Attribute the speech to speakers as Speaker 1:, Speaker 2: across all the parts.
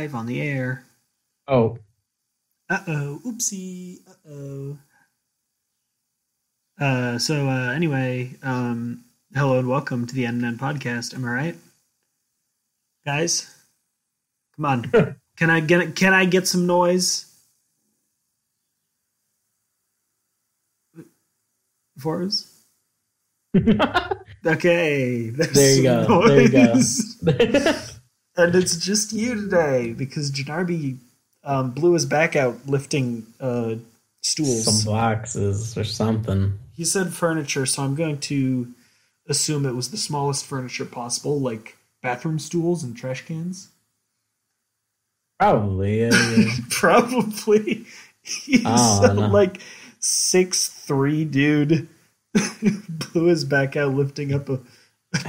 Speaker 1: Live on the air.
Speaker 2: Oh,
Speaker 1: Uh oh, oopsie. Uh oh. Uh, so uh, anyway, um, hello and welcome to the NN podcast. Am I right, guys? Come on, can I get can I get some noise? For us? Okay,
Speaker 2: There you
Speaker 1: some
Speaker 2: go, there you go.
Speaker 1: And it's just you today because Janarby um, blew his back out lifting uh, stools.
Speaker 2: some boxes or something.
Speaker 1: He said furniture, so I'm going to assume it was the smallest furniture possible, like bathroom stools and trash cans.
Speaker 2: Probably. Yeah.
Speaker 1: Probably. He's
Speaker 2: Oh, no.
Speaker 1: like six three dude blew his back out lifting up a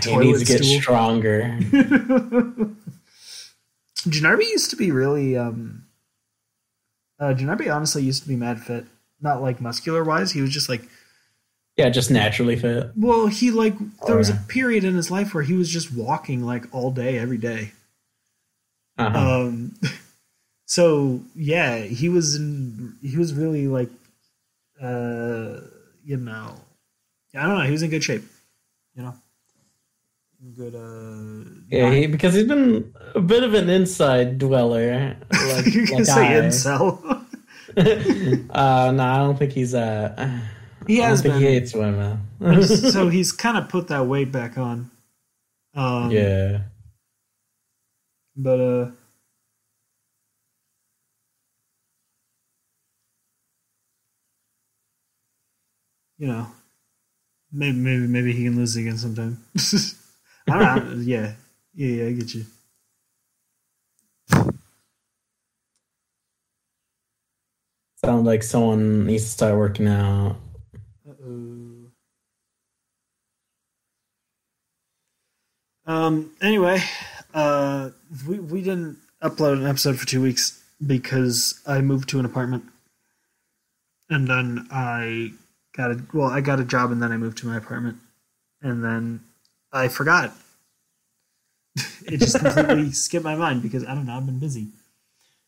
Speaker 2: he needs to get
Speaker 1: stool.
Speaker 2: stronger.
Speaker 1: Janarby used to be really um uh Janarby honestly used to be mad fit. Not like muscular wise, he was just like
Speaker 2: Yeah, just naturally fit.
Speaker 1: well, he like there was a period in his life where he was just walking like all day every day.
Speaker 2: Uh-huh.
Speaker 1: Um so yeah, he was in he was really like uh you know I don't know, he was in good shape. You know? Good uh
Speaker 2: yeah, he, because he's been a bit of an inside dweller. Like,
Speaker 1: You're gonna
Speaker 2: like
Speaker 1: say
Speaker 2: I.
Speaker 1: incel.
Speaker 2: uh, no, I don't think he's uh.
Speaker 1: he has been
Speaker 2: he hates women.
Speaker 1: so he's kind of put that weight back on. Um,
Speaker 2: yeah.
Speaker 1: But uh, you know, maybe maybe maybe he can lose again sometime. I don't know. Yeah, yeah, yeah. I get you.
Speaker 2: Sound like someone needs to start working out.
Speaker 1: Uh-oh. Um. Anyway, uh, we we didn't upload an episode for two weeks because I moved to an apartment, and then I got a well, I got a job, and then I moved to my apartment, and then I forgot. It just completely skipped my mind because I don't know. I've been busy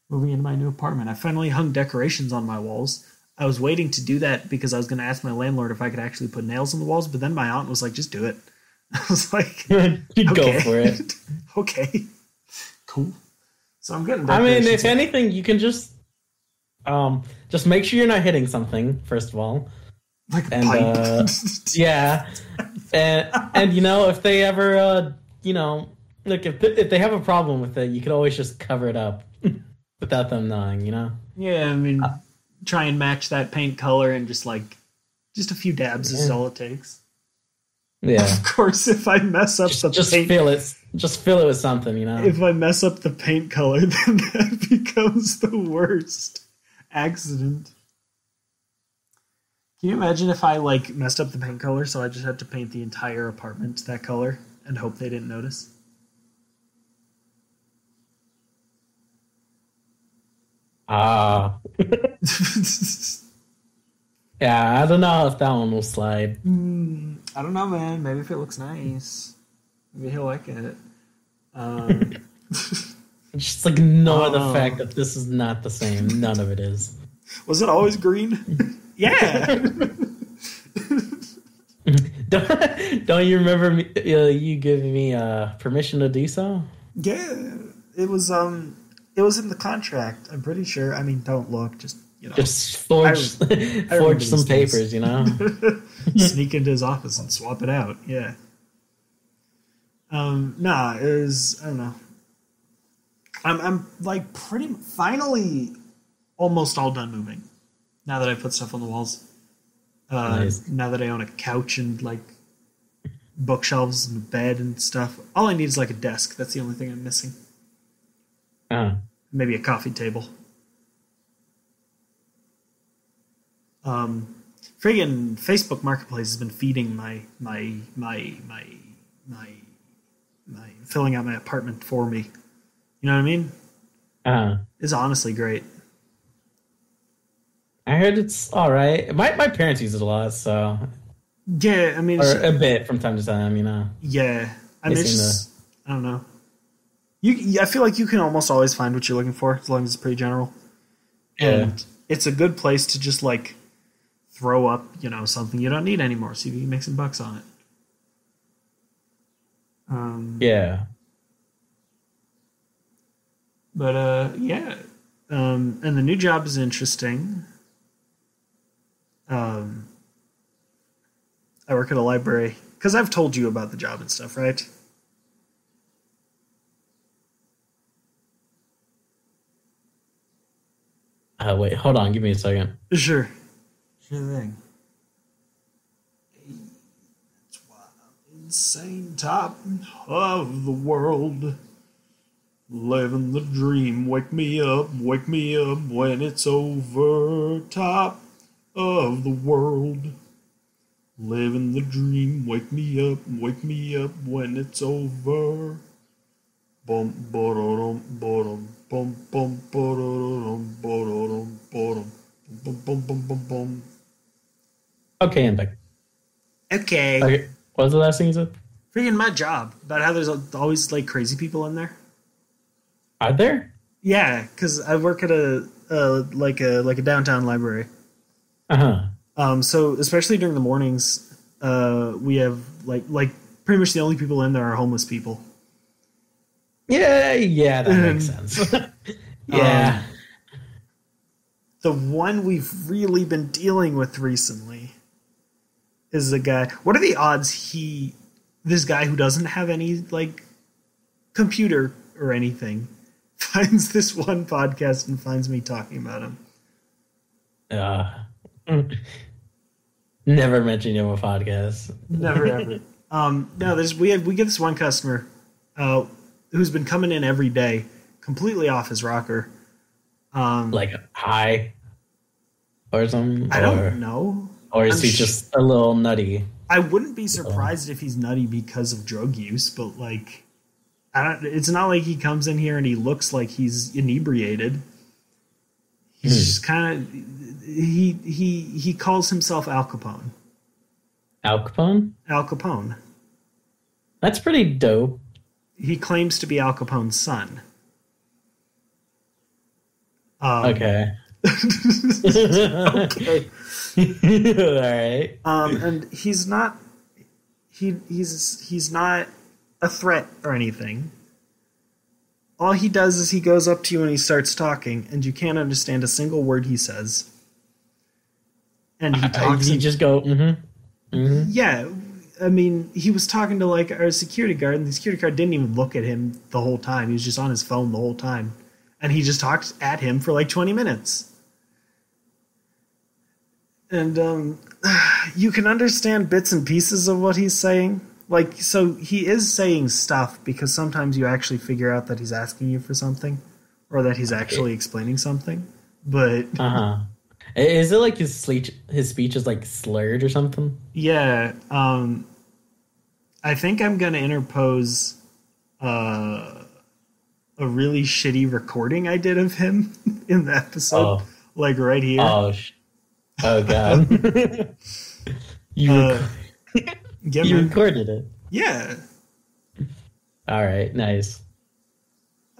Speaker 1: moving into my new apartment. I finally hung decorations on my walls. I was waiting to do that because I was going to ask my landlord if I could actually put nails on the walls, but then my aunt was like, "Just do it." I was like,
Speaker 2: you go for it.
Speaker 1: okay, cool." So I'm getting.
Speaker 2: I mean, if anything, you can just um just make sure you're not hitting something first of all.
Speaker 1: like a
Speaker 2: and, uh, Yeah, and and you know if they ever uh you know look if if they have a problem with it, you could always just cover it up without them knowing. You know.
Speaker 1: yeah, I mean, uh, try and match that paint color and just like just a few dabs is all it takes.
Speaker 2: Yeah.
Speaker 1: Of course, if I mess up
Speaker 2: just
Speaker 1: the
Speaker 2: just
Speaker 1: paint,
Speaker 2: fill it. Just fill it with something. You know.
Speaker 1: if I mess up the paint color, then that becomes the worst accident. Can you imagine if I like messed up the paint color, so I just had to paint the entire apartment that color and hope they didn't notice?
Speaker 2: Ah. yeah, I don't know if that one will slide.
Speaker 1: Hmm, I don't know, man. Maybe if it looks nice, maybe he'll like it. Um,
Speaker 2: Just ignore
Speaker 1: Oh.
Speaker 2: the fact that this is not the same. None of it is.
Speaker 1: was it always green? yeah.
Speaker 2: don't, don't you remember me, uh, you giving me uh, permission to do so?
Speaker 1: Yeah, it was um, it was in the contract. I'm pretty sure. I mean, don't look, just you know,
Speaker 2: Just forge,
Speaker 1: remember
Speaker 2: forge some
Speaker 1: these things.
Speaker 2: papers, you know.
Speaker 1: sneak into his office and swap it out. Yeah. Um, nah, it was I don't know. I'm I'm like pretty finally almost all done moving. Now that I put stuff on the walls. Uh,
Speaker 2: Nice.
Speaker 1: Now that I own a couch and like bookshelves and a bed and stuff, all I need is like a desk. That's the only thing I'm missing.
Speaker 2: Uh,
Speaker 1: maybe a coffee table. Um, friggin' Facebook Marketplace has been feeding my my my my my my filling out my apartment for me. You know what I mean?
Speaker 2: uh,
Speaker 1: It's honestly great.
Speaker 2: I heard it's all right. My my parents use it a lot, so
Speaker 1: Yeah, I mean,
Speaker 2: or a bit from time to time, you know.
Speaker 1: yeah. I mean,
Speaker 2: seem to-
Speaker 1: I don't know. You, I feel like you can almost always find what you're looking for as long as it's pretty general. And it's a good place to just like throw up, you know, something you don't need anymore. See if you can make some bucks on it. Um,
Speaker 2: Yeah.
Speaker 1: But uh, yeah, um, and the new job is interesting. Um, I work at a library because I've told you about the job and stuff, right?
Speaker 2: Uh, wait, hold on. Give me a second.
Speaker 1: Sure. Sure thing. That's why I'm insane top of the world. Living the dream. Wake me up, wake me up when it's over. Top of the world. Living the dream. Wake me up, wake me up when it's over. Bum ba-da-dum, ba-dum, bum bum ba-da-dum, ba-da-dum, bum bum bum bum bum.
Speaker 2: Okay, and back.
Speaker 1: Okay.
Speaker 2: Okay. What was the last thing you said?
Speaker 1: Freaking my job about how there's always like crazy people in there.
Speaker 2: Are there?
Speaker 1: Yeah, because I work at a uh, like a like a downtown library.
Speaker 2: Uh huh.
Speaker 1: Um, so especially during the mornings, uh, we have like like pretty much the only people in there are homeless people.
Speaker 2: Yeah, yeah, that makes
Speaker 1: Um,
Speaker 2: sense. yeah.
Speaker 1: The one we've really been dealing with recently is a guy. What are the odds he, this guy who doesn't have any like computer or anything, finds this one podcast and finds me talking about him?
Speaker 2: Uh, never mention him on a podcast.
Speaker 1: Never ever. Um, no, there's we have we get this one customer uh, who's been coming in every day, completely off his rocker. Um,
Speaker 2: Like high or something.
Speaker 1: I
Speaker 2: or,
Speaker 1: don't know.
Speaker 2: Or is
Speaker 1: I'm
Speaker 2: he
Speaker 1: sh-
Speaker 2: just a little nutty?
Speaker 1: I wouldn't be surprised if he's nutty because of drug use, but like, I don't. It's not like he comes in here and he looks like he's inebriated. He's
Speaker 2: Hmm.
Speaker 1: just kind of he he he calls himself Al Capone.
Speaker 2: Al Capone?
Speaker 1: Al Capone.
Speaker 2: That's pretty dope.
Speaker 1: He claims to be Al Capone's son. Um,
Speaker 2: Okay.
Speaker 1: okay.
Speaker 2: All right.
Speaker 1: Um, and he's not. He he's he's not a threat or anything. All he does is he goes up to you and he starts talking, and you can't understand a single word he says. And he talks.
Speaker 2: you
Speaker 1: in-
Speaker 2: just go, mm-hmm. Mm-hmm.
Speaker 1: yeah, I mean, he was talking to like our security guard, and the security guard didn't even look at him the whole time. He was just on his phone the whole time, and he just talked at him for like twenty minutes. And um, you can understand bits and pieces of what he's saying. Like, so he is saying stuff because sometimes you actually figure out that he's asking you for something, or that he's actually explaining something. But
Speaker 2: Uh-huh. Is it like his speech his speech is like slurred or something?
Speaker 1: Yeah, um, I think I'm gonna interpose uh, a really shitty recording I did of him in the episode,
Speaker 2: Oh.
Speaker 1: like right here.
Speaker 2: Oh sh- Oh god. you
Speaker 1: Uh,
Speaker 2: rec-
Speaker 1: yeah,
Speaker 2: you
Speaker 1: man.
Speaker 2: recorded it.
Speaker 1: yeah.
Speaker 2: All right, nice.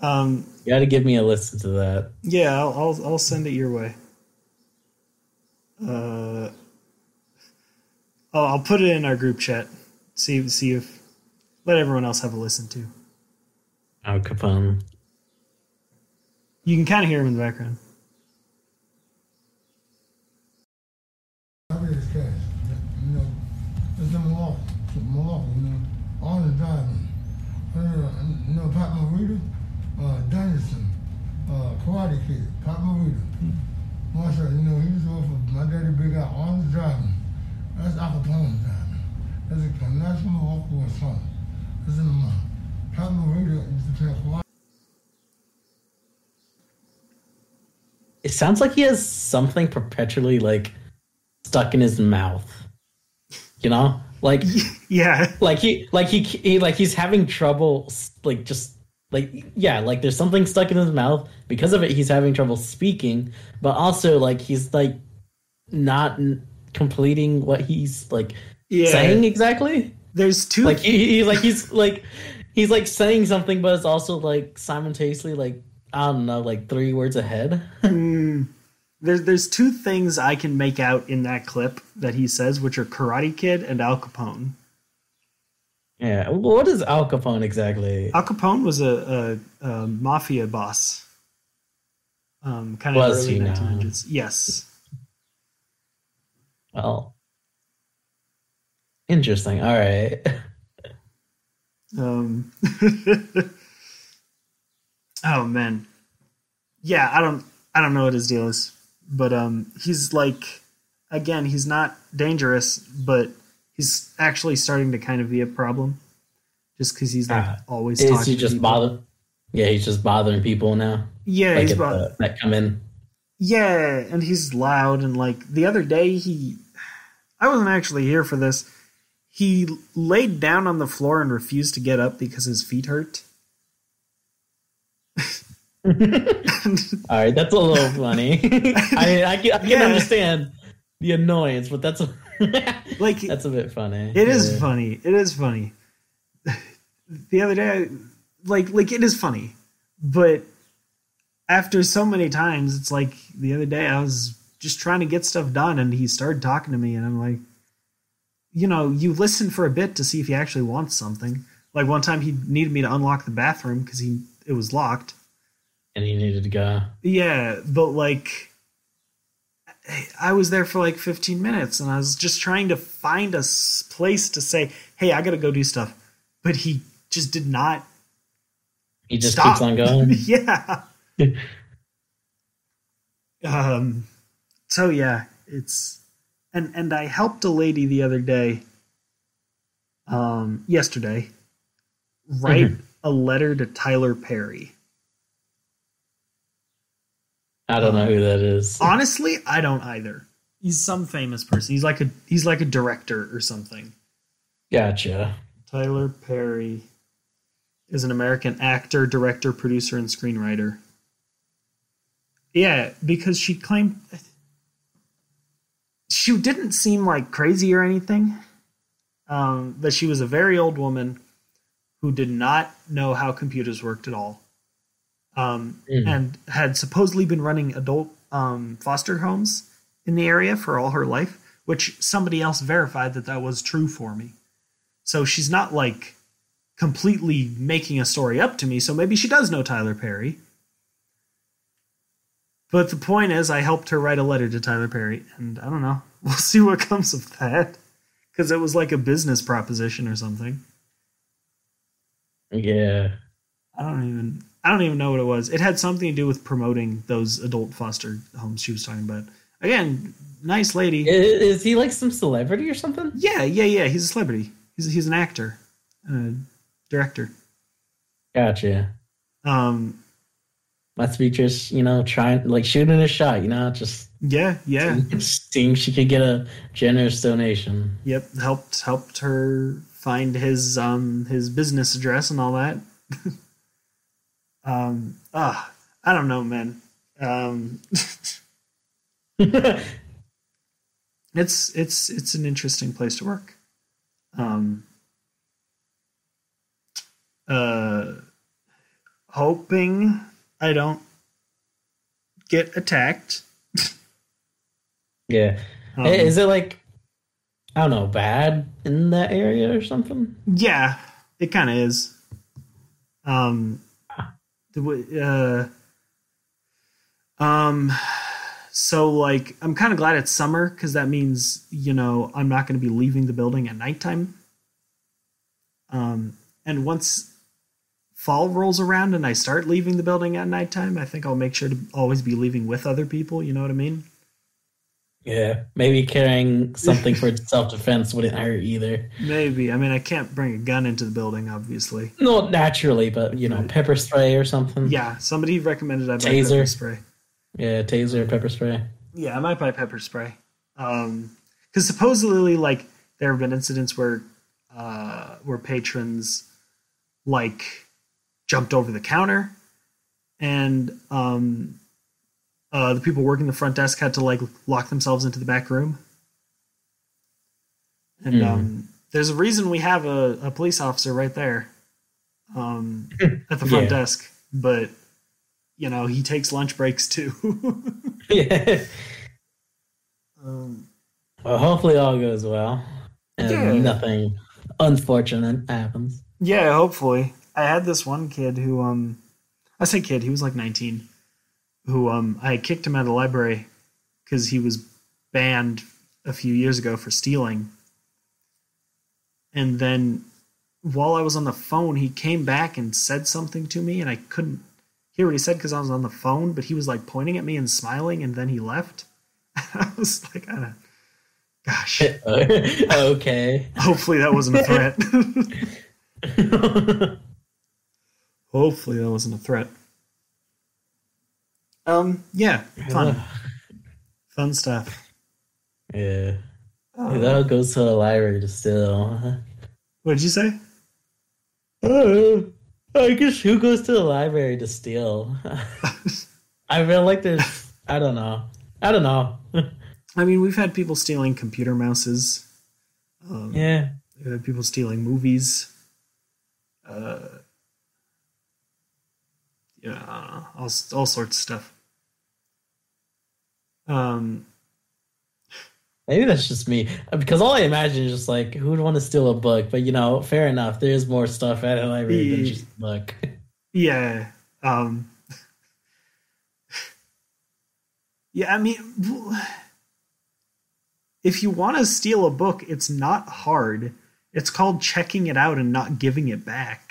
Speaker 1: Um,
Speaker 2: You got to give me a listen to that.
Speaker 1: yeah, I'll, I'll I'll send it your way. Uh, oh, I'll put it in our group chat. See see if let everyone else have a listen too.
Speaker 2: Al Capone.
Speaker 1: You can kind of hear him in the background.
Speaker 3: I mean, it's cash. You know, it's in Milwaukee. It's in Milwaukee, you know, on the driving. Uh, you know, Pat Morita, uh, Danielson, uh, Karate Kid, Pat Morita. Marshall, you know, he was over for my daddy Big Al on the driving. That's Al Capone driving.
Speaker 2: It sounds like he has something perpetually like stuck in his mouth. You know, like
Speaker 1: Yeah,
Speaker 2: like he like he, he like he's having trouble like just like yeah like there's something stuck in his mouth. Because of it he's having trouble speaking. But also like he's like not completing what he's like
Speaker 1: yeah.
Speaker 2: saying exactly
Speaker 1: There's two
Speaker 2: like he, he like he's like he's like saying something, but it's also like simultaneously like I don't know, like three words ahead.
Speaker 1: Mm, there's there's two things I can make out in that clip that he says, which are Karate Kid and Al Capone.
Speaker 2: yeah. What is Al Capone exactly?
Speaker 1: Al Capone was a, a, a mafia boss. Um, kind of
Speaker 2: Was
Speaker 1: early
Speaker 2: he now?
Speaker 1: 1900s. Yes.
Speaker 2: Well, interesting. All right.
Speaker 1: Um, oh man, yeah. I don't. I don't know what his deal is, but um, he's like, again, he's not dangerous, but he's actually starting to kind of be a problem, just because he's like
Speaker 2: Ah,
Speaker 1: always.
Speaker 2: Is
Speaker 1: talking
Speaker 2: he just bother? Yeah, he's just bothering people now.
Speaker 1: Yeah,
Speaker 2: Like
Speaker 1: he's
Speaker 2: at
Speaker 1: bo-
Speaker 2: the, that come in.
Speaker 1: Yeah, and he's loud and like the other day he I wasn't actually here for this. He laid down on the floor and refused to get up because his feet hurt.
Speaker 2: All right, that's a little funny. I I can, I can
Speaker 1: Yeah.
Speaker 2: understand the annoyance, but that's
Speaker 1: Like
Speaker 2: that's a bit funny.
Speaker 1: it is
Speaker 2: Yeah.
Speaker 1: funny. It is funny. The other day I, like like it is funny. But after so many times it's like the other day I was just trying to get stuff done and he started talking to me and I'm like you know, you listen for a bit to see if he actually wants something. Like one time he needed me to unlock the bathroom because he it was locked.
Speaker 2: and he needed to go.
Speaker 1: Yeah, but like I was there for like 15 minutes and I was just trying to find a place to say, "Hey, I got to go do stuff." But he just did not
Speaker 2: He just
Speaker 1: stop.
Speaker 2: keeps on going.
Speaker 1: yeah. um so yeah, it's and and I helped a lady the other day um yesterday write
Speaker 2: Mhm.
Speaker 1: a letter to Tyler Perry.
Speaker 2: I don't know who that is.
Speaker 1: Honestly, I don't either. He's some famous person. He's like a he's like a director or something.
Speaker 2: Gotcha.
Speaker 1: Tyler Perry is an American actor, director, producer, and screenwriter. Yeah, because she claimed she didn't seem like crazy or anything. Um, but she was a very old woman who did not know how computers worked at all. Um,
Speaker 2: Mm.
Speaker 1: and had supposedly been running adult um, foster homes in the area for all her life, which somebody else verified that that was true for me. So she's not like completely making a story up to me. So maybe she does know Tyler Perry. But the point is, I helped her write a letter to Tyler Perry, and I don't know. We'll see what comes of that. Because it was like a business proposition or something.
Speaker 2: Yeah.
Speaker 1: I don't even. I don't even know what it was. It had something to do with promoting those adult foster homes she was talking about. Again, nice lady.
Speaker 2: Is he like some celebrity or something?
Speaker 1: Yeah, yeah, yeah. He's a celebrity. He's he's an actor, and a director.
Speaker 2: Gotcha.
Speaker 1: Um,
Speaker 2: Must be just, you know, trying like shooting a shot, you know, just
Speaker 1: yeah, yeah.
Speaker 2: seeing she could get a generous donation.
Speaker 1: Yep, helped helped her find his um his business address and all that. um, ah, I don't know, man. Um, it's it's it's an interesting place to work. Um, uh, hoping I don't get attacked.
Speaker 2: yeah.
Speaker 1: Um,
Speaker 2: Is it like I don't know, bad in that area or something?
Speaker 1: Yeah, it kind of is. Um, uh, um, so like I'm kind of glad it's summer because that means you know I'm not going to be leaving the building at nighttime. Um, and once fall rolls around and I start leaving the building at nighttime, I think I'll make sure to always be leaving with other people. You know what I mean?
Speaker 2: Yeah. Maybe carrying something for self defense wouldn't hurt either.
Speaker 1: Maybe. I mean, I can't bring a gun into the building, obviously.
Speaker 2: No, naturally, but you know, pepper spray or something.
Speaker 1: Yeah, somebody recommended I buy
Speaker 2: Taser.
Speaker 1: pepper spray.
Speaker 2: Yeah, taser, pepper spray.
Speaker 1: Yeah, I might buy pepper spray. Um, because supposedly, like, there have been incidents where, uh, where patrons, like, jumped over the counter, and um, uh, the people working the front desk had to like lock themselves into the back room. And
Speaker 2: Hmm.
Speaker 1: um, there's a reason we have a, a police officer right there. um, at the front
Speaker 2: Yeah.
Speaker 1: desk, but you know he takes lunch breaks too.
Speaker 2: yeah.
Speaker 1: um,
Speaker 2: Well, hopefully all goes well, and
Speaker 1: Yeah.
Speaker 2: nothing unfortunate happens.
Speaker 1: yeah, hopefully. I had this one kid who, um, I say kid, he was like 19, who um, I kicked him out of the library because he was banned a few years ago for stealing. And then while I was on the phone, he came back and said something to me, and I couldn't hear what he said because I was on the phone, but he was like pointing at me and smiling, and then he left. I was like, I don't, gosh,
Speaker 2: okay.
Speaker 1: hopefully that wasn't a threat. hopefully that wasn't a threat. Um, yeah, fun, fun stuff.
Speaker 2: yeah. That goes to the library to steal.
Speaker 1: what did you say?
Speaker 2: Uh, I guess who goes to the library to steal? I feel like there's. I don't know. I don't know.
Speaker 1: I mean, we've had people stealing computer mouses. Um,
Speaker 2: yeah.
Speaker 1: We've had people stealing movies. Uh, yeah, I don't know, all all sorts of stuff. Um,
Speaker 2: Maybe that's just me. Because all I imagine is just like, who would want to steal a book? But you know, fair enough. There's more stuff at a library than just a book.
Speaker 1: yeah, um, yeah. I mean, if you want to steal a book, it's not hard. It's called checking it out and not giving it back.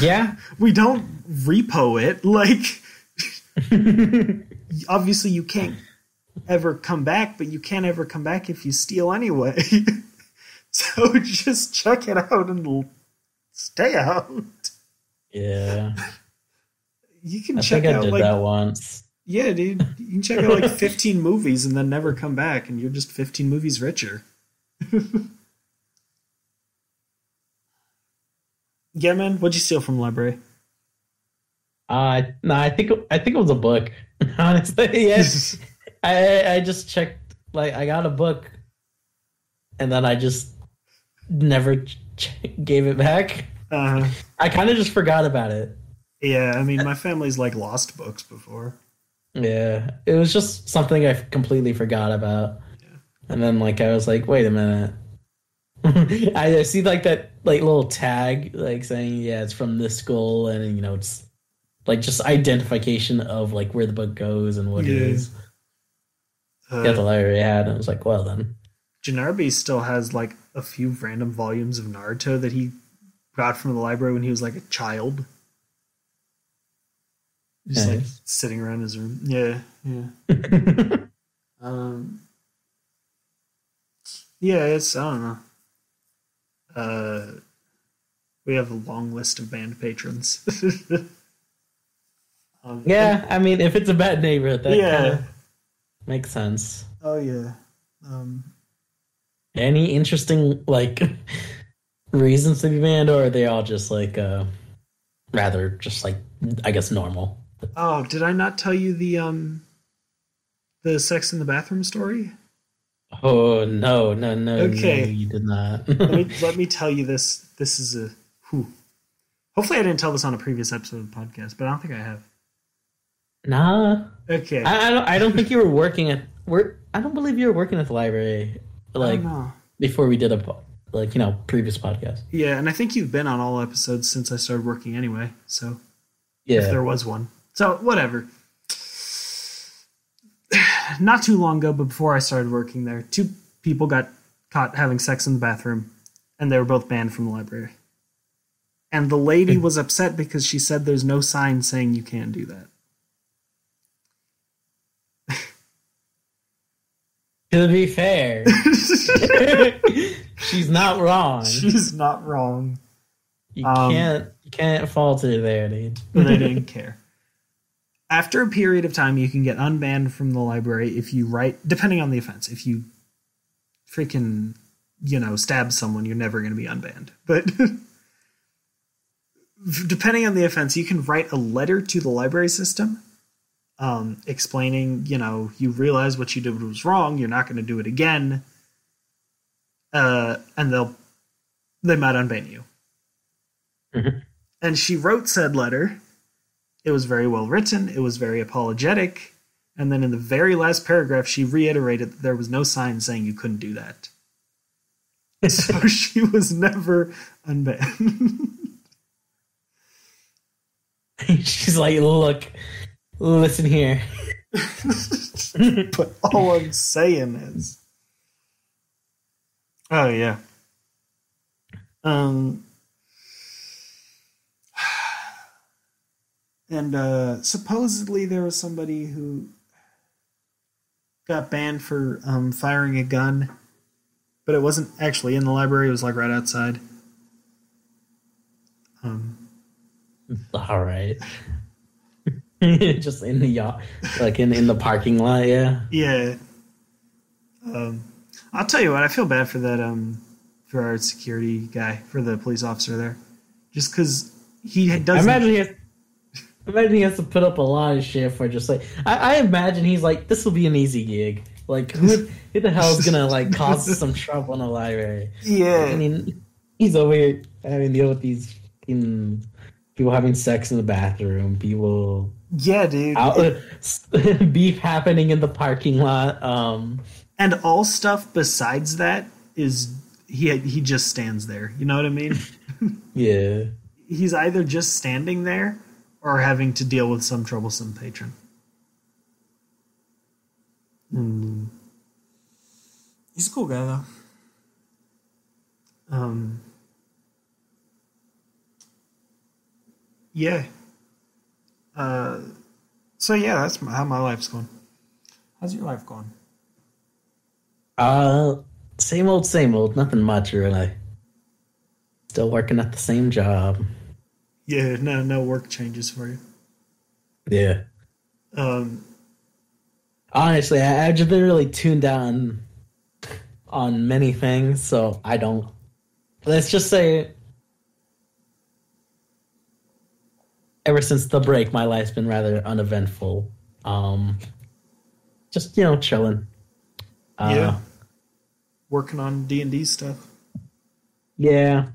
Speaker 2: Yeah.
Speaker 1: We don't repo it. Like, obviously, you can't ever come back, but you can't ever come back if you steal anyway. so just check it out and stay out.
Speaker 2: yeah.
Speaker 1: You can
Speaker 2: I
Speaker 1: check out
Speaker 2: did
Speaker 1: like
Speaker 2: that once.
Speaker 1: yeah, dude. You can check out like 15 movies and then never come back, and you're just 15 movies richer. Yeah, man. What'd you steal from the library?
Speaker 2: Uh, no, I think I think it was a book. Honestly, yes. I I just checked. Like, I got a book, and then I just never ch- gave it back.
Speaker 1: Uh,
Speaker 2: I kind of just forgot about it.
Speaker 1: yeah, I mean, my family's like lost books before.
Speaker 2: Yeah, it was just something I completely forgot about. And then like I was like, wait a minute. I see like that like little tag like saying yeah it's from this school and you know it's like just identification of like where the book goes and what it
Speaker 1: Yeah.
Speaker 2: is.
Speaker 1: Uh,
Speaker 2: Yeah, the library had. And I was like, well then.
Speaker 1: Janarby still has like a few random volumes of Naruto that he got from the library when he was like a child. Just like sitting around his room. Yeah, yeah. Um, yeah, it's I don't know. Uh, we have a long list of banned patrons. um,
Speaker 2: yeah, I mean, if it's a bad neighborhood, that
Speaker 1: Yeah.
Speaker 2: makes sense.
Speaker 1: Oh yeah. Um,
Speaker 2: Any interesting like reasons to be banned, or are they all just like uh rather just like I guess normal?
Speaker 1: oh, did I not tell you the um, the sex in the bathroom story?
Speaker 2: Oh no, no, no,
Speaker 1: Okay.
Speaker 2: no, you did not.
Speaker 1: let me let me tell you this. This is a. Hopefully, I didn't tell this on a previous episode of the podcast, but I don't think I have.
Speaker 2: nah,
Speaker 1: Okay.
Speaker 2: I, I don't. I don't think you were working at work. I don't believe you were working at the library like before we did a like you know previous podcast.
Speaker 1: Yeah, and I think you've been on all episodes since I started working anyway. So
Speaker 2: Yeah,
Speaker 1: if there was one, so whatever. Not too long ago, but before I started working there, two people got caught having sex in the bathroom, and they were both banned from the library. And the lady was upset because she said there's no sign saying you can't do that.
Speaker 2: to be fair, she's not wrong.
Speaker 1: She's not wrong.
Speaker 2: You
Speaker 1: Um,
Speaker 2: can't you can't fault her there, dude.
Speaker 1: but they didn't care. After a period of time, you can get unbanned from the library if you write, depending on the offense. If you freaking, you know, stab someone, you're never going to be unbanned. But depending on the offense, you can write a letter to the library system um, explaining, you know, you realize what you did was wrong, you're not going to do it again, uh, and they'll they might unban you.
Speaker 2: Mhm.
Speaker 1: And she wrote said letter. It was very well written, it was very apologetic. And then in the very last paragraph, she reiterated that there was no sign saying you couldn't do that. So she was never unbanned.
Speaker 2: She's like, look, listen here.
Speaker 1: but all I'm saying is, oh yeah, um, and uh, supposedly there was somebody who got banned for um, firing a gun, but it wasn't actually in the library. It was like right outside. Um,
Speaker 2: All right. Just in the yacht, like in, in the parking lot, yeah.
Speaker 1: Yeah. Um, I'll tell you what. I feel bad for that. Um, for our security guy, for the police officer there, just because he doesn't.
Speaker 2: imagine he has, I imagine he has to put up a lot of shit for just like I, I imagine he's like this will be an easy gig. Like who, who the hell is gonna like cause some trouble in a library?
Speaker 1: Yeah, I
Speaker 2: mean, he's over here having to deal with these fucking people having sex in the bathroom, people
Speaker 1: Yeah, dude.
Speaker 2: out, beef happening in the parking lot. Um,
Speaker 1: and all stuff besides that is he he just stands there. You know what I mean?
Speaker 2: yeah,
Speaker 1: He's either just standing there or having to deal with some troublesome patron. Mm. He's a cool guy though. Um. Yeah. Uh. So yeah, that's my, how my life's going. How's your life going?
Speaker 2: uh, same old, same old. Nothing much really. Still working at the same job.
Speaker 1: Yeah, no, no work changes for you.
Speaker 2: Yeah.
Speaker 1: Um,
Speaker 2: Honestly, I, I've just been really tuned down on many things, so I don't. Let's just say, ever since the break, my life's been rather uneventful. Um, just you know, chilling. Uh,
Speaker 1: yeah, working on D and D stuff.
Speaker 2: yeah.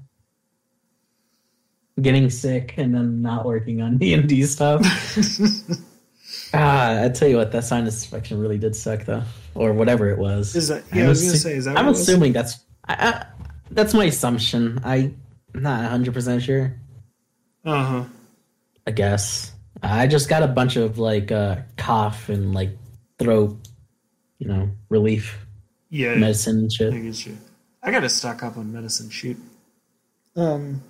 Speaker 2: Getting sick and then not working on D and D stuff. ah, I tell you what, that sinus infection really did suck, though, or whatever it was.
Speaker 1: Is that?
Speaker 2: I'm
Speaker 1: Yeah, I was gonna say. Is that?
Speaker 2: I'm
Speaker 1: what it was?
Speaker 2: assuming that's I, I, that's my assumption. I'm not 100 percent sure.
Speaker 1: Uh huh.
Speaker 2: I guess I just got a bunch of like uh, cough and like throat, you know, relief
Speaker 1: Yeah.
Speaker 2: medicine and
Speaker 1: I
Speaker 2: shit.
Speaker 1: get you. I gotta stock up on medicine. Shoot. Um.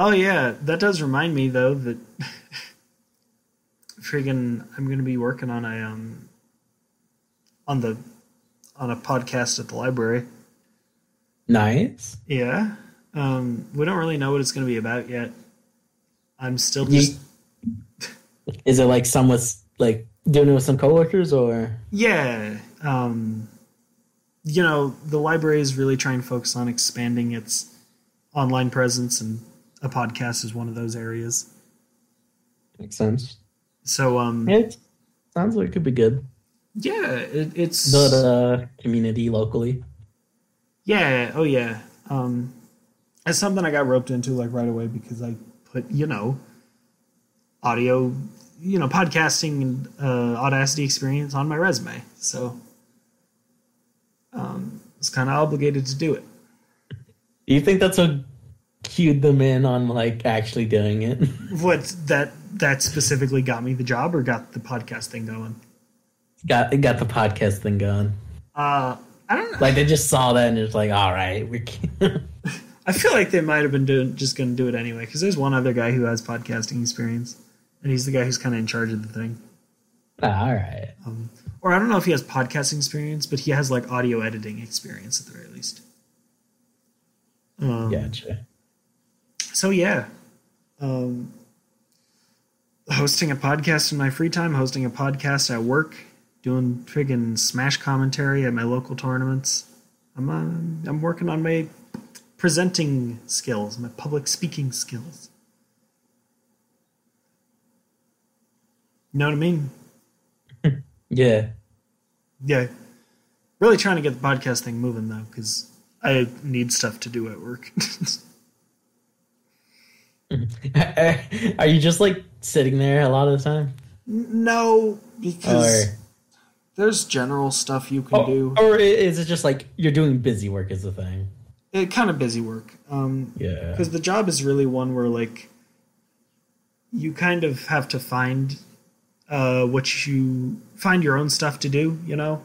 Speaker 1: Oh yeah, that does remind me though that friggin' I'm gonna be working on a um on the on a podcast at the library.
Speaker 2: Nice.
Speaker 1: Yeah. Um. We don't really know what it's gonna be about yet. I'm still just
Speaker 2: Is it like some with like doing it with some coworkers or?
Speaker 1: Yeah. Um, you know, the library is really trying to focus on expanding its online presence, and a podcast is one of those areas.
Speaker 2: Makes sense.
Speaker 1: So, um,
Speaker 2: It sounds like it could be good.
Speaker 1: yeah, it, it's
Speaker 2: the a community locally.
Speaker 1: yeah, oh yeah. Um, it's something I got roped into like right away because I put you know audio, you know, podcasting and uh, Audacity experience on my resume, so um, it's kind of obligated to do it.
Speaker 2: Do you think that's what cued them in on like actually doing it?
Speaker 1: What that that specifically got me the job or got the podcast thing going?
Speaker 2: got got the podcast thing going.
Speaker 1: Uh, I don't know.
Speaker 2: Like they just saw that and it's like, all right, we can.
Speaker 1: I feel like they might have been doing just going to do it anyway because there's one other guy who has podcasting experience, and he's the guy who's kind of in charge of the thing.
Speaker 2: Ah, all right.
Speaker 1: Um, or I don't know if he has podcasting experience, but he has like audio editing experience at the very least. Um,
Speaker 2: Gotcha.
Speaker 1: So yeah, um, hosting a podcast in my free time, hosting a podcast at work, doing friggin' Smash commentary at my local tournaments. I'm uh, I'm working on my presenting skills, my public speaking skills. You know what I mean?
Speaker 2: Yeah.
Speaker 1: Yeah. Really trying to get the podcast thing moving though, because I need stuff to do at work.
Speaker 2: Are you just like sitting there a lot of the time?
Speaker 1: No, because
Speaker 2: Or,
Speaker 1: there's general stuff you can
Speaker 2: or,
Speaker 1: do.
Speaker 2: or is it just like you're doing busy work is the thing?
Speaker 1: It kind of busy work. Um,
Speaker 2: Yeah.
Speaker 1: because the job is really one where like you kind of have to find uh what you find your own stuff to do you know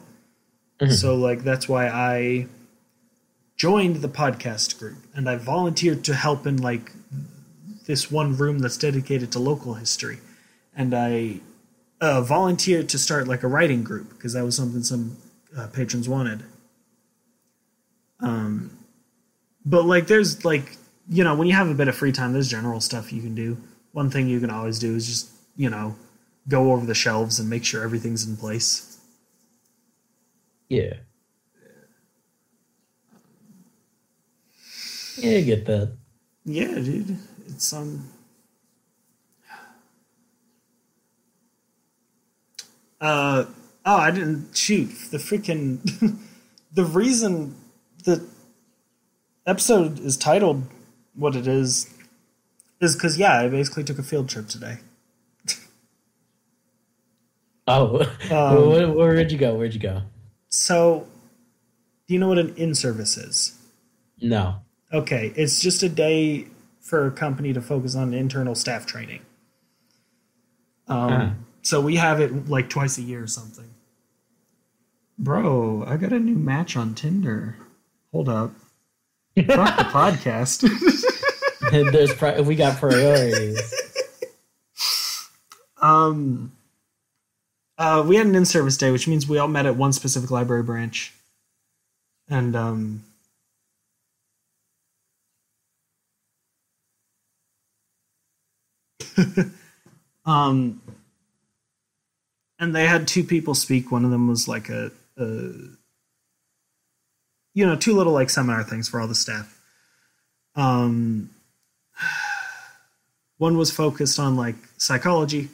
Speaker 1: so like that's why i joined the podcast group and i volunteered to help in like this one room that's dedicated to local history. And i uh, volunteered to start like a writing group because that was something some uh, patrons wanted. Um but like there's like you know when you have a bit of free time there's general stuff you can do. One thing you can always do is just you know go over the shelves and make sure everything's in place.
Speaker 2: Yeah. Yeah, I get that.
Speaker 1: yeah dude it's um uh oh i didn't shoot the freaking the reason the episode is titled what it is is because yeah i basically took a field trip today
Speaker 2: Oh,
Speaker 1: Um,
Speaker 2: where, where'd you go? Where'd you go?
Speaker 1: So, do you know what an in service is?
Speaker 2: No.
Speaker 1: Okay, it's just a day for a company to focus on internal staff training. Um,
Speaker 2: Uh-huh.
Speaker 1: So we have it like twice a year or something. Bro, I got a new match on Tinder. Hold up. Fuck the podcast.
Speaker 2: There's pri- we got priorities.
Speaker 1: um, uh, we had an in-service day, which means we all met at one specific library branch, and um, um, and they had two people speak. One of them was like a, a you know, two little like seminar things for all the staff. Um, one was focused on like psychology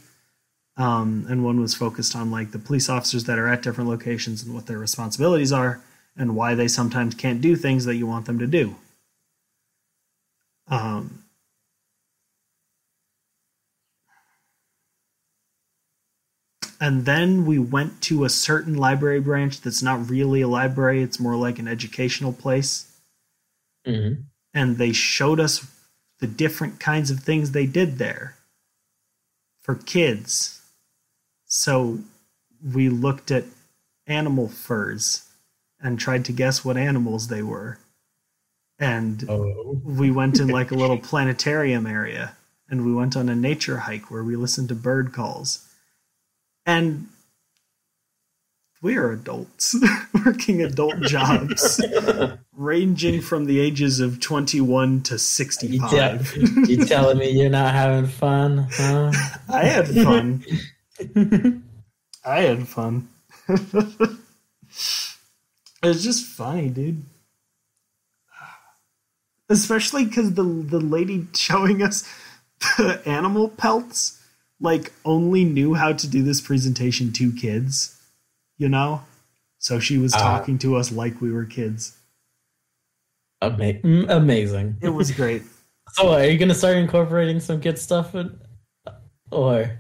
Speaker 1: um, and one was focused on like the police officers that are at different locations and what their responsibilities are and why they sometimes can't do things that you want them to do um, and then we went to a certain library branch that's not really a library it's more like an educational place
Speaker 2: hmm
Speaker 1: and they showed us the different kinds of things they did there for kids. So we looked at animal furs and tried to guess what animals they were. And
Speaker 2: Oh.
Speaker 1: we went in like a little planetarium area and we went on a nature hike where we listened to bird calls. And we are adults working adult jobs ranging from the ages of 21 to
Speaker 2: You,
Speaker 1: 65.
Speaker 2: tell, you telling me you're not having fun, huh?
Speaker 1: I had fun. I had fun. it's just funny, dude. Especially because the the lady showing us the animal pelts like only knew how to do this presentation to kids, you know. So she was
Speaker 2: Ah.
Speaker 1: talking to us like we were kids.
Speaker 2: Ama- mm, amazing.
Speaker 1: It was great.
Speaker 2: So, are you gonna start incorporating some kid stuff, in, or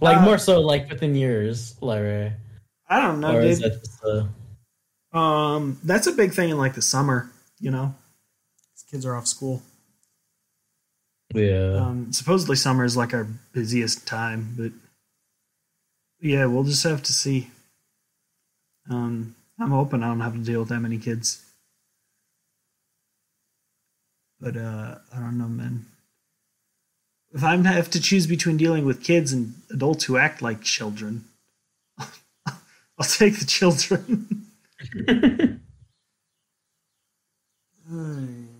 Speaker 2: like
Speaker 1: Uh,
Speaker 2: more so like within yours, Larry?
Speaker 1: I don't know,
Speaker 2: or is
Speaker 1: dude.
Speaker 2: that just a,
Speaker 1: Um, that's a big thing in like the summer, you know? Kids are off school.
Speaker 2: Yeah?
Speaker 1: Um, supposedly summer is like our busiest time, but yeah, we'll just have to see. Um, I'm hoping I don't have to deal with that many kids, but uh, I don't know, man. If I have to choose between dealing with kids and adults who act like children, I'll take the children.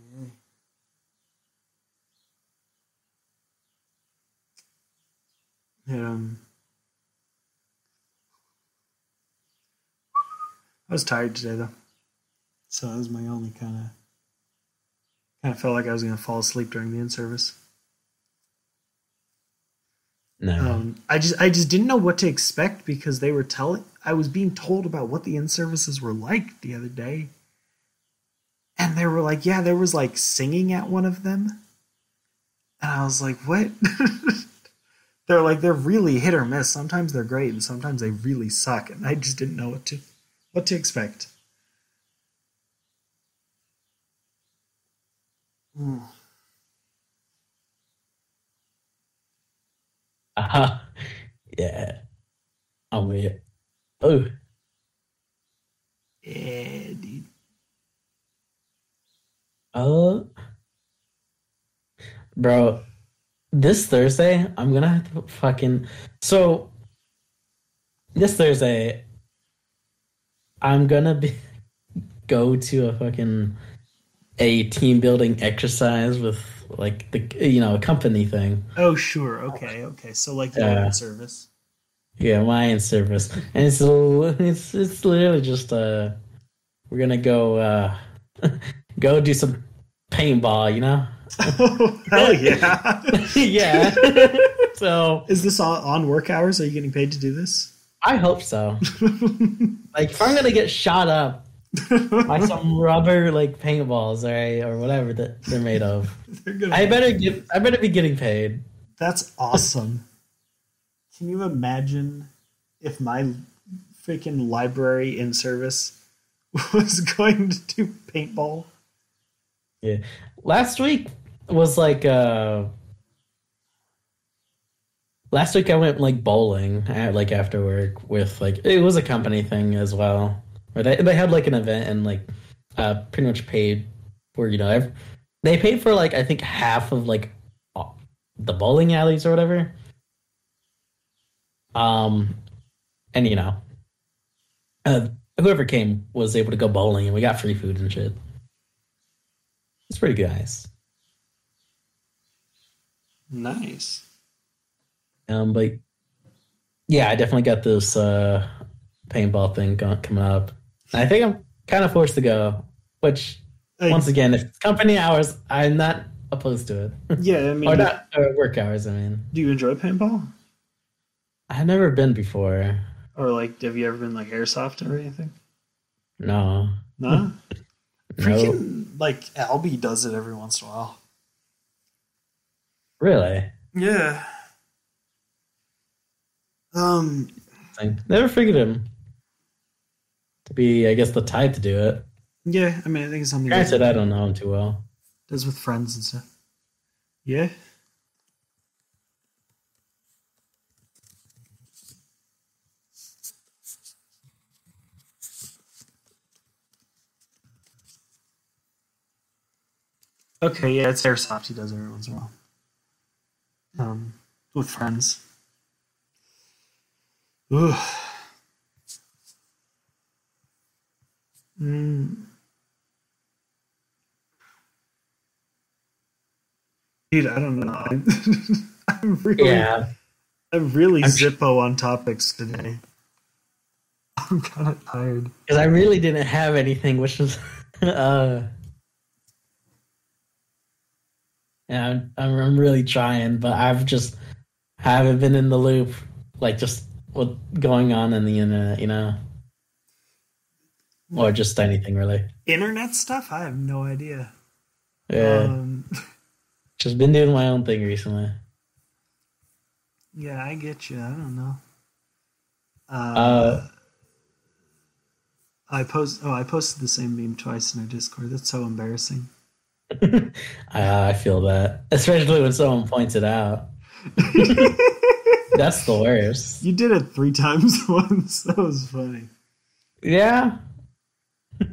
Speaker 1: Yeah. Um, I was tired today though, so that was my only kind of kind of felt like I was gonna fall asleep during the in service.
Speaker 2: no.
Speaker 1: Um, I just I just didn't know what to expect because they were telling I was being told about what the in services were like the other day, and they were like, yeah, there was like singing at one of them, And I was like, what? they're like they're really hit or miss. Sometimes they're great and sometimes they really suck. And I just didn't know what to what to expect. Mm.
Speaker 2: Uh-huh. Yeah. Oh wait. Oh.
Speaker 1: Yeah, dude.
Speaker 2: Uh bro. This Thursday, I'm gonna have to fucking so this Thursday I'm gonna be go to a fucking a team building exercise with like the you know a company thing.
Speaker 1: Oh sure, okay, okay. So like the
Speaker 2: Yeah.
Speaker 1: open service.
Speaker 2: Yeah, Lion service, and it's it's it's literally just uh, we're gonna go uh, go do some paintball, you know?
Speaker 1: Oh hell yeah!
Speaker 2: yeah. so
Speaker 1: Is this on, on work hours? Are you getting paid to do this?
Speaker 2: I hope so. Like, if I'm gonna get shot up by some rubber like paintballs, or or whatever that they're made of,
Speaker 1: They're
Speaker 2: I better get I better be getting paid.
Speaker 1: That's awesome. Can you imagine if my freaking library in service was going to do paintball?
Speaker 2: Yeah. Last week was like uh last week I went like bowling at, like after work with like it was a company thing as well. Where they they had like an event and like uh pretty much paid for you know ev- they paid for like I think half of like the bowling alleys or whatever. Um and you know uh whoever came was able to go bowling and we got free food and shit. It's pretty nice.
Speaker 1: Nice.
Speaker 2: Um, but yeah, I definitely got this uh, paintball thing go- coming up. I think I'm kind of forced to go. Which, once again, if it's company hours, I'm not opposed to it.
Speaker 1: yeah, I mean,
Speaker 2: or not or work hours. I mean,
Speaker 1: do you enjoy paintball?
Speaker 2: I've never been before.
Speaker 1: Or like, have you ever been like airsoft or anything?
Speaker 2: No,
Speaker 1: No.
Speaker 2: no,
Speaker 1: Freaking like Albie does it every once in a while.
Speaker 2: Really.
Speaker 1: Yeah. Um.
Speaker 2: Never figured him to be, I guess, the type to do it.
Speaker 1: Yeah, I mean, I think it's something.
Speaker 2: Granted, said, I don't know him too well.
Speaker 1: does with friends and stuff. Yeah. Okay, yeah, it's airsoft. He does every once in a while. Um, with friends. Ugh. Mm. Dude, I don't know. I'm, I'm really,
Speaker 2: Yeah,
Speaker 1: I'm really
Speaker 2: I'm-
Speaker 1: zippo on topics today. I'm kind of tired.
Speaker 2: because I really didn't have anything, which was, uh, yeah, I'm, I'm I'm really trying, but I've just haven't been in the loop, like just what going on in the internet, you know, or just anything really.
Speaker 1: Internet stuff? I have no idea.
Speaker 2: Yeah,
Speaker 1: Um,
Speaker 2: just been doing my own thing recently.
Speaker 1: yeah, I get you. I don't know. Uh,
Speaker 2: Uh,
Speaker 1: I post. Oh, I posted the same meme twice in our Discord. That's so embarrassing.
Speaker 2: I, I feel that, especially when someone points it out. That's the worst.
Speaker 1: You did it three times once. That was funny.
Speaker 2: Yeah.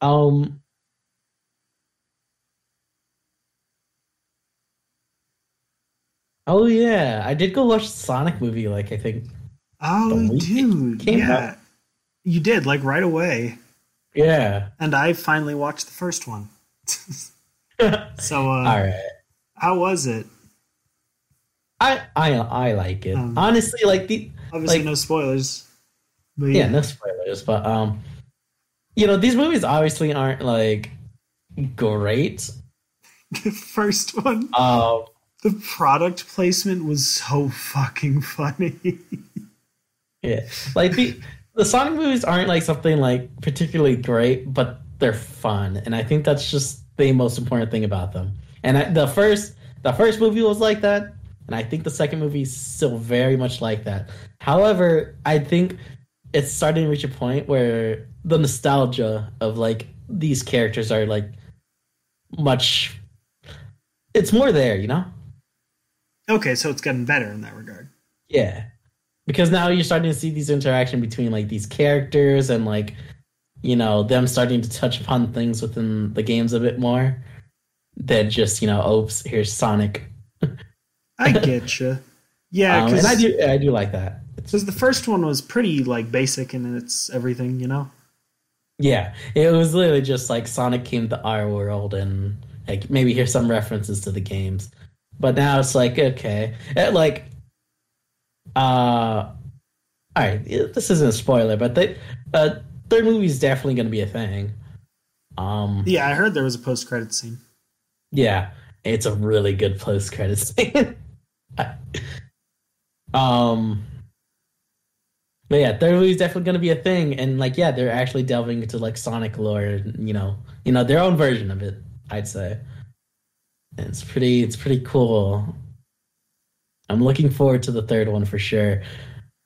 Speaker 2: um. Oh yeah, I did go watch the Sonic movie. Like I think,
Speaker 1: Oh,
Speaker 2: The week it
Speaker 1: dude, yeah, you did like right away,
Speaker 2: yeah.
Speaker 1: and I finally watched the first one. So, uh,
Speaker 2: right,
Speaker 1: how was it?
Speaker 2: I I I like it.
Speaker 1: Um,
Speaker 2: Honestly, like the
Speaker 1: Obviously,
Speaker 2: Like-
Speaker 1: no spoilers. But
Speaker 2: yeah, no spoilers, but um, you know these movies obviously aren't like great.
Speaker 1: the first one,
Speaker 2: Um,
Speaker 1: the product placement was so fucking funny.
Speaker 2: Yeah, like the the Sonic movies aren't like something like particularly great, but they're fun, and I think that's just the most important thing about them. And I, the first the first movie was like that, and I think the second movie is still very much like that. However, I think it's starting to reach a point where the nostalgia of like these characters are like much it's more there, you know?
Speaker 1: Okay, so it's getting better in that regard.
Speaker 2: Yeah. Because now you're starting to see these interaction between like these characters and like you know, them starting to touch upon things within the games a bit more than just, you know, oops, here's Sonic.
Speaker 1: I get you. Yeah,
Speaker 2: Um,
Speaker 1: because
Speaker 2: and I do I do like that. It's,
Speaker 1: the first one was pretty like basic and its everything, you know.
Speaker 2: yeah, it was literally just like Sonic came to our world and like maybe here's some references to the games. But now it's like okay, Eh, like uh all right, this isn't a spoiler, but the uh, third movie is definitely going to be a thing. Um
Speaker 1: Yeah, I heard there was a post credit scene.
Speaker 2: Yeah, it's a really good post credit scene. um, but yeah, third movie is definitely going to be a thing, and like, yeah, they're actually delving into like Sonic lore, you know, you know, their own version of it. I'd say, and it's pretty, it's pretty cool. I'm looking forward to the third one for sure.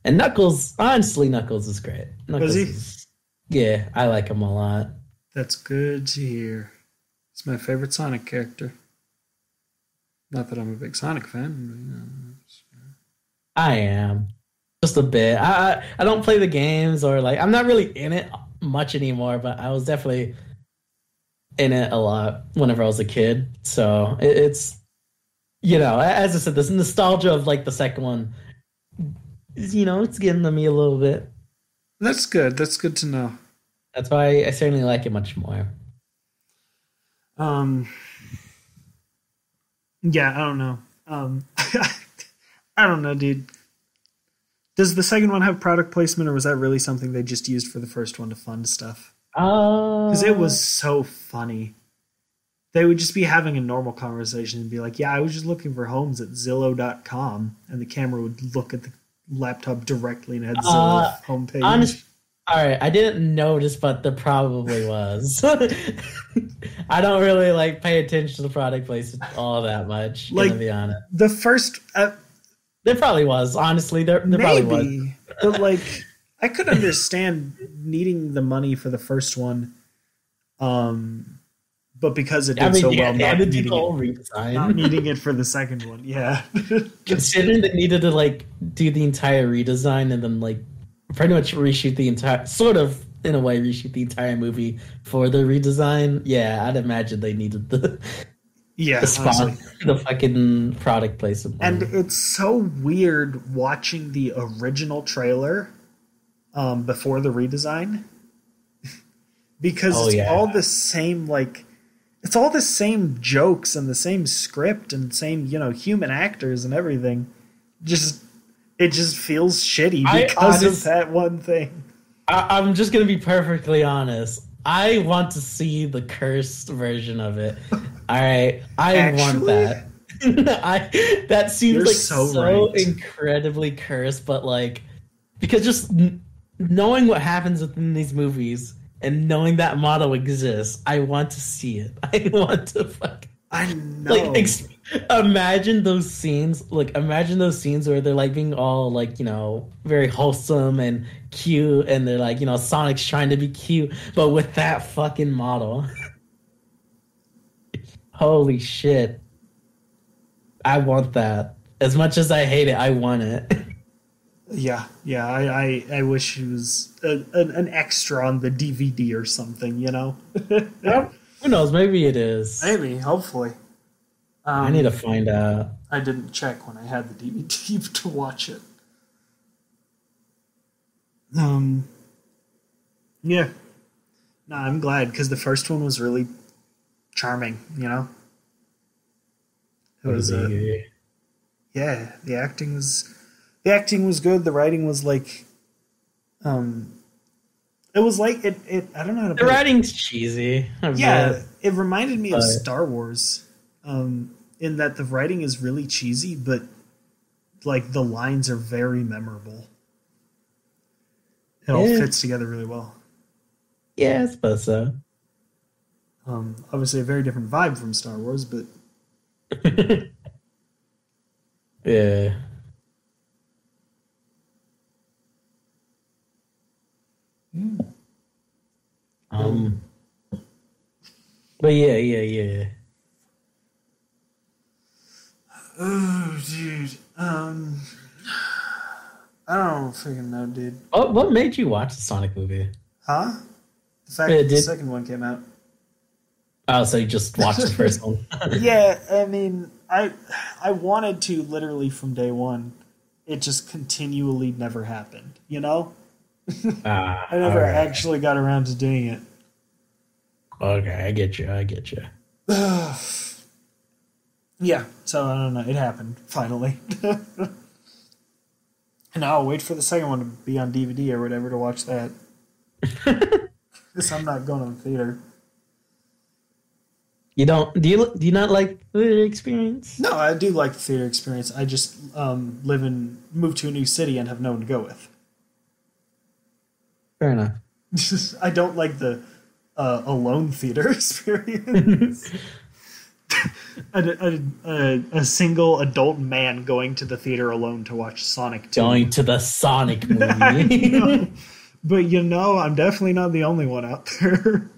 Speaker 2: And Knuckles, honestly, Knuckles is great. Knuckles is, yeah, I like him a lot.
Speaker 1: That's good to hear. It's my favorite Sonic character. Not that I'm a big Sonic fan. But, you know,
Speaker 2: I am just a bit. I, I I don't play the games or like I'm not really in it much anymore, but I was definitely in it a lot whenever I was a kid. So it, it's you know, as I said, this nostalgia of like the second one, you know, it's getting to me a little bit.
Speaker 1: That's good. That's good to know.
Speaker 2: That's why I certainly like it much more.
Speaker 1: Um. Yeah, I don't know. Um, I don't know, dude. Does the second one have product placement, or was that really something they just used for the first one to fund stuff?
Speaker 2: Because
Speaker 1: Because it was so funny. They would just be having a normal conversation and be like, "Yeah, I was just looking for homes at Zillow.com," and the camera would look at the laptop directly and had Zillow
Speaker 2: Uh,
Speaker 1: homepage.
Speaker 2: honest- All right, I didn't notice, but there probably was. I don't really like pay attention to the product placement all that much.
Speaker 1: Like-
Speaker 2: gonna be honest,
Speaker 1: the first, uh,
Speaker 2: there probably was. Honestly, there, there probably was.
Speaker 1: but like, I could understand needing the money for the first one, um, but because it did
Speaker 2: I mean,
Speaker 1: so
Speaker 2: yeah,
Speaker 1: well, not needing, it, not needing it for the second one. Yeah,
Speaker 2: Considering they needed to like do the entire redesign and then like pretty much reshoot the entire, sort of in a way, reshoot the entire movie for the redesign. Yeah, I'd imagine they needed the
Speaker 1: yeah.
Speaker 2: the spot,
Speaker 1: honestly.
Speaker 2: the fucking product placement.
Speaker 1: And it's so weird watching the original trailer um, before the redesign because
Speaker 2: Oh,
Speaker 1: it's
Speaker 2: yeah.
Speaker 1: all the same like it's all the same jokes and the same script and same you know human actors and everything. Just it just feels shitty because
Speaker 2: honest-
Speaker 1: of that one thing.
Speaker 2: I, I'm just gonna be perfectly honest. I want to see the cursed version of it. All right, I want that. I that seems like
Speaker 1: so
Speaker 2: so,
Speaker 1: right.
Speaker 2: incredibly cursed, but like because just n- knowing what happens within these movies and knowing that model exists, I want to see it. I want to fuck.
Speaker 1: I know.
Speaker 2: Like, ex- imagine those scenes. Like, imagine those scenes where they're like being all like, you know, very wholesome and cute, and they're like, you know, Sonic's trying to be cute, but with that fucking model. Holy shit! I want that. As much as I hate it, I want it.
Speaker 1: yeah, yeah. I, I, I wish he was a, an, an extra on the DVD or something. You know.
Speaker 2: Who knows? Maybe it is.
Speaker 1: Maybe, hopefully. Um,
Speaker 2: I need to find out.
Speaker 1: I didn't check when I had the DVD to watch it. Um. Yeah. No, I'm glad because the first one was really charming. You know. It was. Uh, yeah, the acting was. The acting was good. The writing was like. Um. It was like it. it I don't know how to.
Speaker 2: the
Speaker 1: put it.
Speaker 2: writing's cheesy.
Speaker 1: Yeah, it reminded me of Star Wars, um, in that the writing is really cheesy, but like the lines are very memorable. It all fits together really well.
Speaker 2: Yeah, I suppose so.
Speaker 1: Um, obviously, a very different vibe from Star Wars, but
Speaker 2: yeah. Um. But yeah, yeah, yeah.
Speaker 1: oh, dude, um, I don't freaking know, dude.
Speaker 2: What what made you watch the Sonic movie?
Speaker 1: Huh? The fact
Speaker 2: Yeah,
Speaker 1: that the second one came out.
Speaker 2: Oh, so you just watched the first one?
Speaker 1: yeah, I mean, I I wanted to literally from day one. It just continually never happened. You know,
Speaker 2: ah,
Speaker 1: I never
Speaker 2: alright.
Speaker 1: actually got around to doing it.
Speaker 2: Okay, I get you. I get you.
Speaker 1: Yeah, so I don't know. It happened finally. and I'll wait for the second one to be on DVD or whatever to watch that. Because I'm not going to the theater.
Speaker 2: You don't? Do you do you not like the experience?
Speaker 1: No, I do like the theater experience. I just um, live in, move to a new city and have no one to go with.
Speaker 2: Fair enough.
Speaker 1: I don't like the uh, alone theater experience. a, a, a, a single adult man going to the theater alone to watch Sonic 2.
Speaker 2: Going to the Sonic movie.
Speaker 1: But you know, I'm definitely not the only one out there.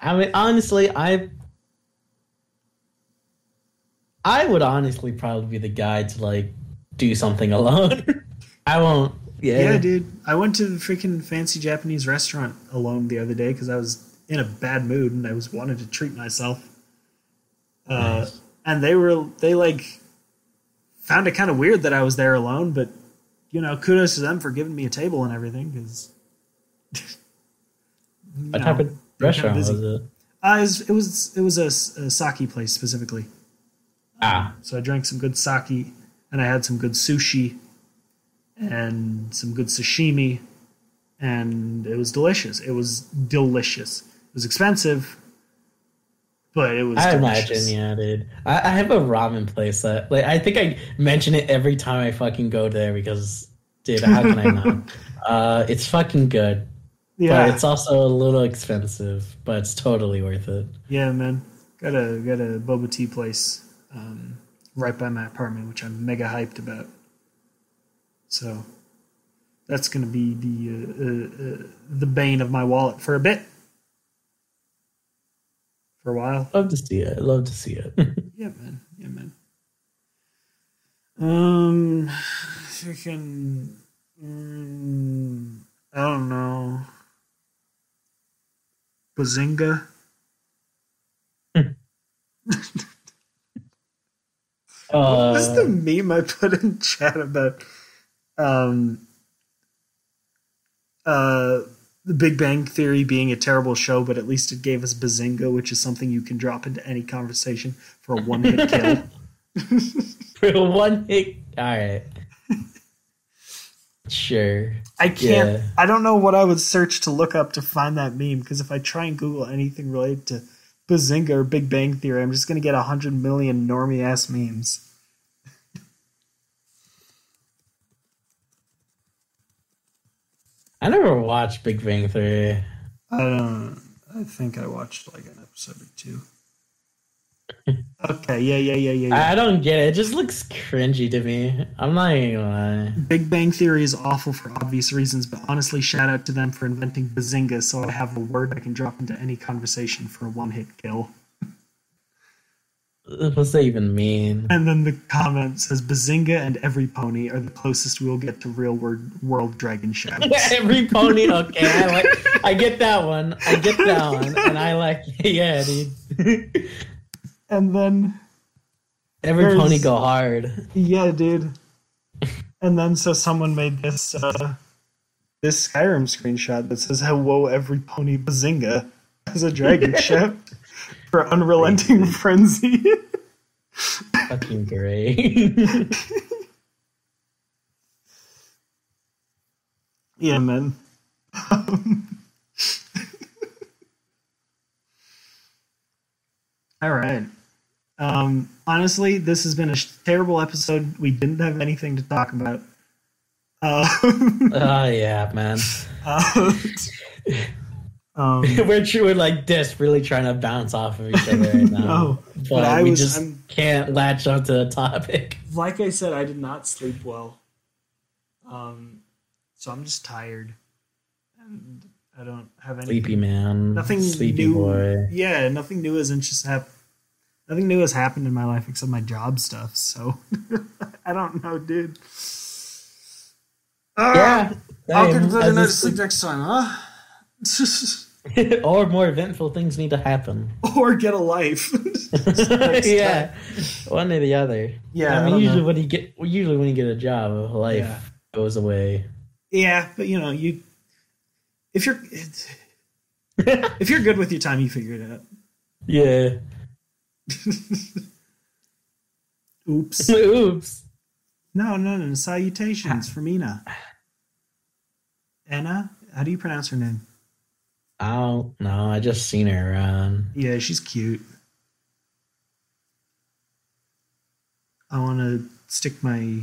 Speaker 2: I mean, honestly, I I would honestly probably be the guy to like do something alone. I won't. Yeah,
Speaker 1: yeah, dude. I went to the freaking fancy Japanese restaurant alone the other day because I was in a bad mood and I was wanted to treat myself. Uh,
Speaker 2: Nice.
Speaker 1: and they were they like found it kind of weird that I was there alone, but you know, kudos to them for giving me a table and everything because.
Speaker 2: What type of restaurant was it?
Speaker 1: Uh, it was it was, it was a, a sake place specifically.
Speaker 2: Ah,
Speaker 1: So I drank some good sake, and I had some good sushi, and some good sashimi, and it was delicious. It was delicious. It was expensive, but it was.
Speaker 2: I
Speaker 1: delicious.
Speaker 2: imagine, yeah, dude. I, I have a ramen place that, like, I think I mention it every time I fucking go there because, dude, how can I not? uh, it's fucking good,
Speaker 1: Yeah,
Speaker 2: but it's also a little expensive, but it's totally worth it.
Speaker 1: yeah, man. Got a got a boba tea place um, right by my apartment, which I'm mega hyped about. So that's gonna be the uh, uh, uh, the bane of my wallet for a bit, for a while.
Speaker 2: Love to see it. Love to see it.
Speaker 1: Yeah, man. Yeah, man. Um, freaking. Mm, I don't know. Bazinga.
Speaker 2: uh,
Speaker 1: What's the meme I put in chat about? Um. Uh, the Big Bang Theory being a terrible show, but at least it gave us Bazinga, which is something you can drop into any conversation for a one-hit kill.
Speaker 2: for a one hit. All right. Sure.
Speaker 1: I can't.
Speaker 2: Yeah.
Speaker 1: I don't know what I would search to look up to find that meme because if I try and Google anything related to Bazinga or Big Bang Theory, I'm just going to get a hundred million normie ass memes.
Speaker 2: I never watched Big Bang Theory.
Speaker 1: I don't. I think I watched like an episode or two. Okay. Yeah. Yeah. Yeah. Yeah.
Speaker 2: I don't get it. It just looks cringy to me. I'm not even gonna lie.
Speaker 1: Big Bang Theory is awful for obvious reasons, but honestly, shout out to them for inventing Bazinga, so I have a word I can drop into any conversation for a one-hit kill.
Speaker 2: What's that even mean?
Speaker 1: And then the comment says Bazinga and every pony are the closest we will get to real world, world dragon shouts.
Speaker 2: Every pony. Okay, I like. I get that one. I get that one, and I like. Yeah, dude.
Speaker 1: and then,
Speaker 2: Every pony go hard.
Speaker 1: yeah, dude. And then so someone made this uh, this Skyrim screenshot that says "Hello, every pony Bazinga" as a dragon shout for unrelenting frenzy.
Speaker 2: Fucking great.
Speaker 1: yeah, man. All right. Um, honestly, this has been a sh- terrible episode. We didn't have anything to talk about. Uh,
Speaker 2: oh yeah, man.
Speaker 1: uh, Um,
Speaker 2: we're we're like desperately trying to bounce off of each other right now,
Speaker 1: No,
Speaker 2: but,
Speaker 1: but I
Speaker 2: we
Speaker 1: was-
Speaker 2: just
Speaker 1: I'm-
Speaker 2: can't latch onto the topic.
Speaker 1: like I said, I did not sleep well. Um, so I'm just tired, and I don't have any
Speaker 2: Sleepy man,
Speaker 1: nothing
Speaker 2: sleepy
Speaker 1: new.
Speaker 2: boy.
Speaker 1: Yeah, nothing new has just happened. Nothing new has happened in my life except my job stuff. So I don't know, dude. Ah,
Speaker 2: Yeah,
Speaker 1: I'll
Speaker 2: same.
Speaker 1: get to
Speaker 2: As
Speaker 1: the night sleep next time, huh?
Speaker 2: or more eventful things need to happen.
Speaker 1: or get a life. Next
Speaker 2: yeah, one or the other.
Speaker 1: Yeah,
Speaker 2: I
Speaker 1: I
Speaker 2: mean,
Speaker 1: don't
Speaker 2: usually
Speaker 1: know.
Speaker 2: when you get usually when you get a job, life
Speaker 1: Yeah.
Speaker 2: goes away.
Speaker 1: yeah, but you know, you if you're if you're good with your time, you figure it out.
Speaker 2: Yeah.
Speaker 1: Oops.
Speaker 2: Oops.
Speaker 1: No, no, no. Salutations from Ina. Anna? How do you pronounce her name?
Speaker 2: I don't know. I just seen her around.
Speaker 1: Yeah, she's cute. I want to stick my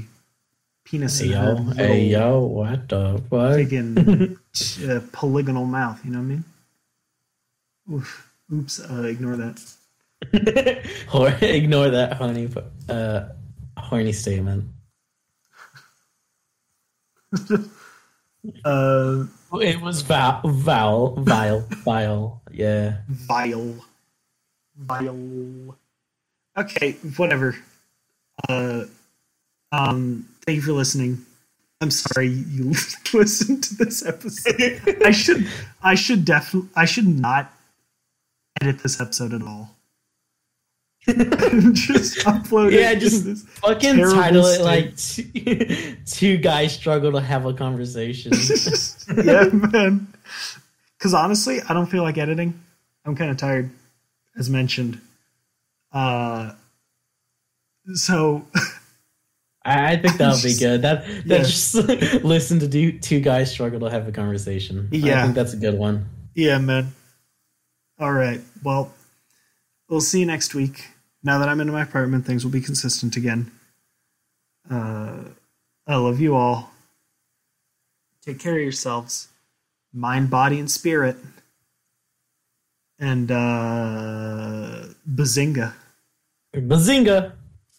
Speaker 1: penis
Speaker 2: Hey
Speaker 1: in her
Speaker 2: yo,
Speaker 1: little
Speaker 2: hey yo, what the fuck?
Speaker 1: friggin' uh, polygonal mouth. You know what I mean? Oof. Oops. Uh, ignore that.
Speaker 2: or ignore that honey, uh, horny statement.
Speaker 1: Uh,
Speaker 2: It was vile, vile, vile, vile. Yeah.
Speaker 1: vile, vile. Okay, whatever. Uh, um, thank you for listening. I'm sorry you listened to this episode. I should, I should definitely, I should not edit this episode at all. just upload
Speaker 2: Yeah,
Speaker 1: it.
Speaker 2: just Fucking title it like two, two guys struggle to have a conversation.
Speaker 1: yeah, man. Because honestly, I don't feel like editing. I'm kind of tired, as mentioned. Uh, so
Speaker 2: I, I think that'll be good. That that
Speaker 1: Yeah.
Speaker 2: just listen to do, two guys struggle to have a conversation.
Speaker 1: Yeah, I
Speaker 2: think that's a good one.
Speaker 1: yeah, man. All right. Well, we'll see you next week. Now that I'm in my apartment, things will be consistent again. Uh, I love you all. Take care of yourselves, mind, body, and spirit. And uh, bazinga.
Speaker 2: Bazinga!